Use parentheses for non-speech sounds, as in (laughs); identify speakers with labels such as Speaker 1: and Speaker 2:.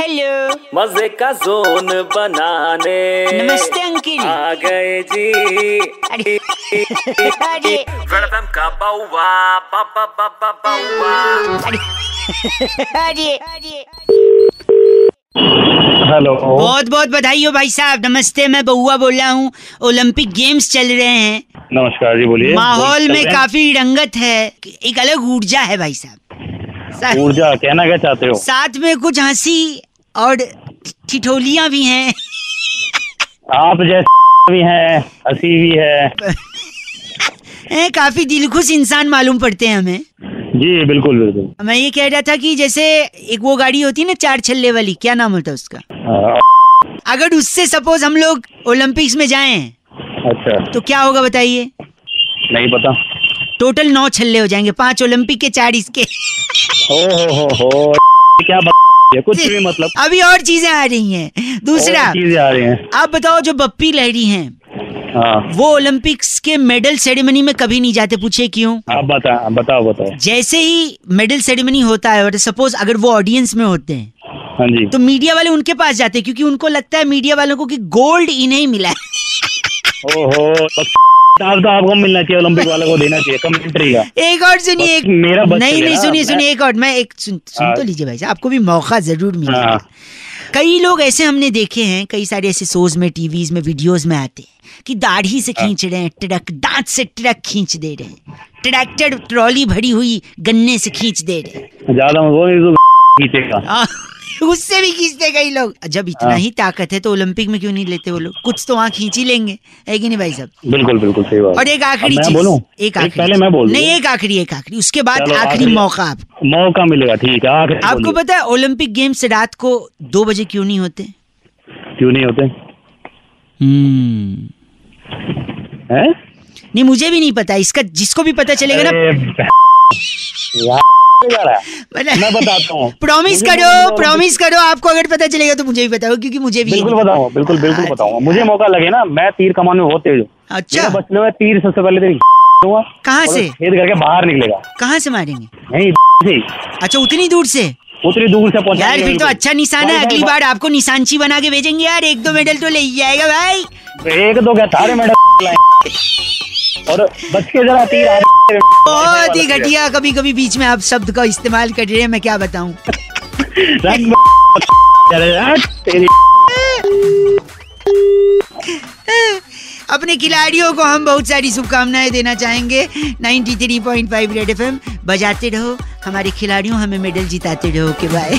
Speaker 1: Hello
Speaker 2: मज़े का zone बनाने।
Speaker 1: नमस्ते अंकिल।
Speaker 2: आ गए जी।
Speaker 1: अरे अरे।
Speaker 2: वेलकम का बाउवा बाबा बाबा बाउवा।
Speaker 1: अरे अरे। अरे
Speaker 3: हेलो।
Speaker 1: बहुत बहुत बधाई हो भाई साहब। नमस्ते मैं बउआ बोल रहा हूँ। ओलंपिक गेम्स चल रहे हैं।
Speaker 3: नमस्कार जी बोलिए।
Speaker 1: माहौल में काफ़ी रंगत है। एक अलग ऊर्जा है भाई साहब।
Speaker 3: ऊर्जा कहना क्या चाहते हो?
Speaker 1: साथ में कुछ हँसी और ठिठोलियाँ भी हैं।
Speaker 3: आप जैसे भी हैं हँसी भी है। (laughs)
Speaker 1: काफ़ी दिलखुश इंसान मालूम पड़ते हैं हमें।
Speaker 3: जी बिल्कुल बिल्कुल।
Speaker 1: मैं ये कह रहा था कि जैसे एक वो गाड़ी होती है ना चार छल्ले वाली क्या नाम होता है उसका?
Speaker 3: हाँ,
Speaker 1: अगर उससे सपोज़ हम लोग ओलंपिक्स में जाए
Speaker 3: अच्छा।
Speaker 1: तो क्या होगा बताइए?
Speaker 3: नहीं पता।
Speaker 1: टोटल नौ छल्ले हो जाएँगे पाँच ओलंपिक के चार इसके।
Speaker 3: हो हो हो हो। क्या कुछ भी मतलब।
Speaker 1: अभी और चीज़ें आ रही हैं। दूसरा
Speaker 3: चीज़ें आ रही हैं।
Speaker 1: आप बताओ जो बप्पी लहरी हैं
Speaker 3: हाँ।
Speaker 1: वो ओलंपिक्स के मेडल सेरेमनी में कभी नहीं जाते पूछे क्यों?
Speaker 3: आप बता बताओ बताओ।
Speaker 1: जैसे ही मेडल सेरेमनी होता है और सपोज़ अगर वो ऑडियंस में होते हैं
Speaker 3: हाँ जी।
Speaker 1: तो मीडिया वाले उनके पास जाते हैं क्योंकि उनको लगता है मीडिया वालों को कि गोल्ड इन्हें ही मिला है।
Speaker 3: ओ हो तो आपको मिलना चाहिए ओलंपिक वालों को देना चाहिए कमेंट्री का।
Speaker 1: एक और सुनिए एक
Speaker 3: मेरा
Speaker 1: नहीं नहीं सुनिए सुनिए एक और मैं एक सुन, सुन तो
Speaker 3: हाँ।
Speaker 1: लीजिए भाई साहब आपको भी मौका ज़रूर मिलेगा।
Speaker 3: हाँ।
Speaker 1: कई लोग ऐसे हमने देखे हैं कई सारे ऐसे शोज़ में टीवीज में वीडियोस में आते हैं कि दाढ़ी से खींच रहे हैं ट्रक दांत से ट्रक खींच दे रहे हैं ट्रैक्टर ट्रॉली भरी हुई गन्ने से खींच दे रहे हैं।
Speaker 3: ज़्यादा वो तो (laughs) खींचेगा।
Speaker 1: उससे भी खींचते कई लोग। जब इतना
Speaker 3: हाँ।
Speaker 1: ही ताकत है तो ओलंपिक में क्यों नहीं लेते वो लोग? कुछ तो वहाँ खींच ही लेंगे। है कि नहीं भाई साहब?
Speaker 3: बिल्कुल बिल्कुल सही बात।
Speaker 1: और एक आखिरी चीज़ एक आखिरी
Speaker 3: पहले मैं बोल
Speaker 1: नहीं एक आखिरी एक आखिरी। उसके बाद आखिरी मौका आप।
Speaker 3: मौका मिलेगा ठीक है
Speaker 1: आपको पता है ओलंपिक गेम्स रात को दो बजे क्यों नहीं होते?
Speaker 3: क्यों नहीं होते?
Speaker 1: हम्म। नहीं मुझे भी नहीं पता। इसका जिसको भी पता चलेगा ना। (laughs)
Speaker 3: मैं बताता हूँ। (laughs)
Speaker 1: प्रॉमिस करो प्रॉमिस करो आपको अगर पता चलेगा तो मुझे भी बताओ क्योंकि मुझे भी
Speaker 3: बिल्कुल बताऊँ बिल्कुल बिल्कुल
Speaker 1: हाँ,
Speaker 3: बताऊँगा मुझे मौका लगे ना मैं तीर कमाने में बहुत तेज हूँ।
Speaker 1: अच्छा।
Speaker 3: बचने में तीर सबसे पहले तेरी (laughs)
Speaker 1: कहाँ से?
Speaker 3: छेद करके बाहर निकलेगा।
Speaker 1: कहाँ से मारेंगे?
Speaker 3: नहीं (laughs) से
Speaker 1: अच्छा उतनी दूर से?
Speaker 3: उतनी दूर से पहुँचा
Speaker 1: यार फिर तो अच्छा निशान है अगली बार आपको निशानची बना के भेजेंगे यार एक दो मेडल तो ले ही जाएगा भाई।
Speaker 3: एक दो क्या सारे मेडल और बच के जरा तीर आ।
Speaker 1: बहुत ही घटिया कभी कभी बीच में आप शब्द का इस्तेमाल कर रहे हैं मैं क्या बताऊँ? अपने खिलाड़ियों को हम बहुत सारी शुभकामनाएँ देना चाहेंगे। 93.5 रेड एफएम बजाते रहो हमारे खिलाड़ियों हमें मेडल जिताते रहो के bye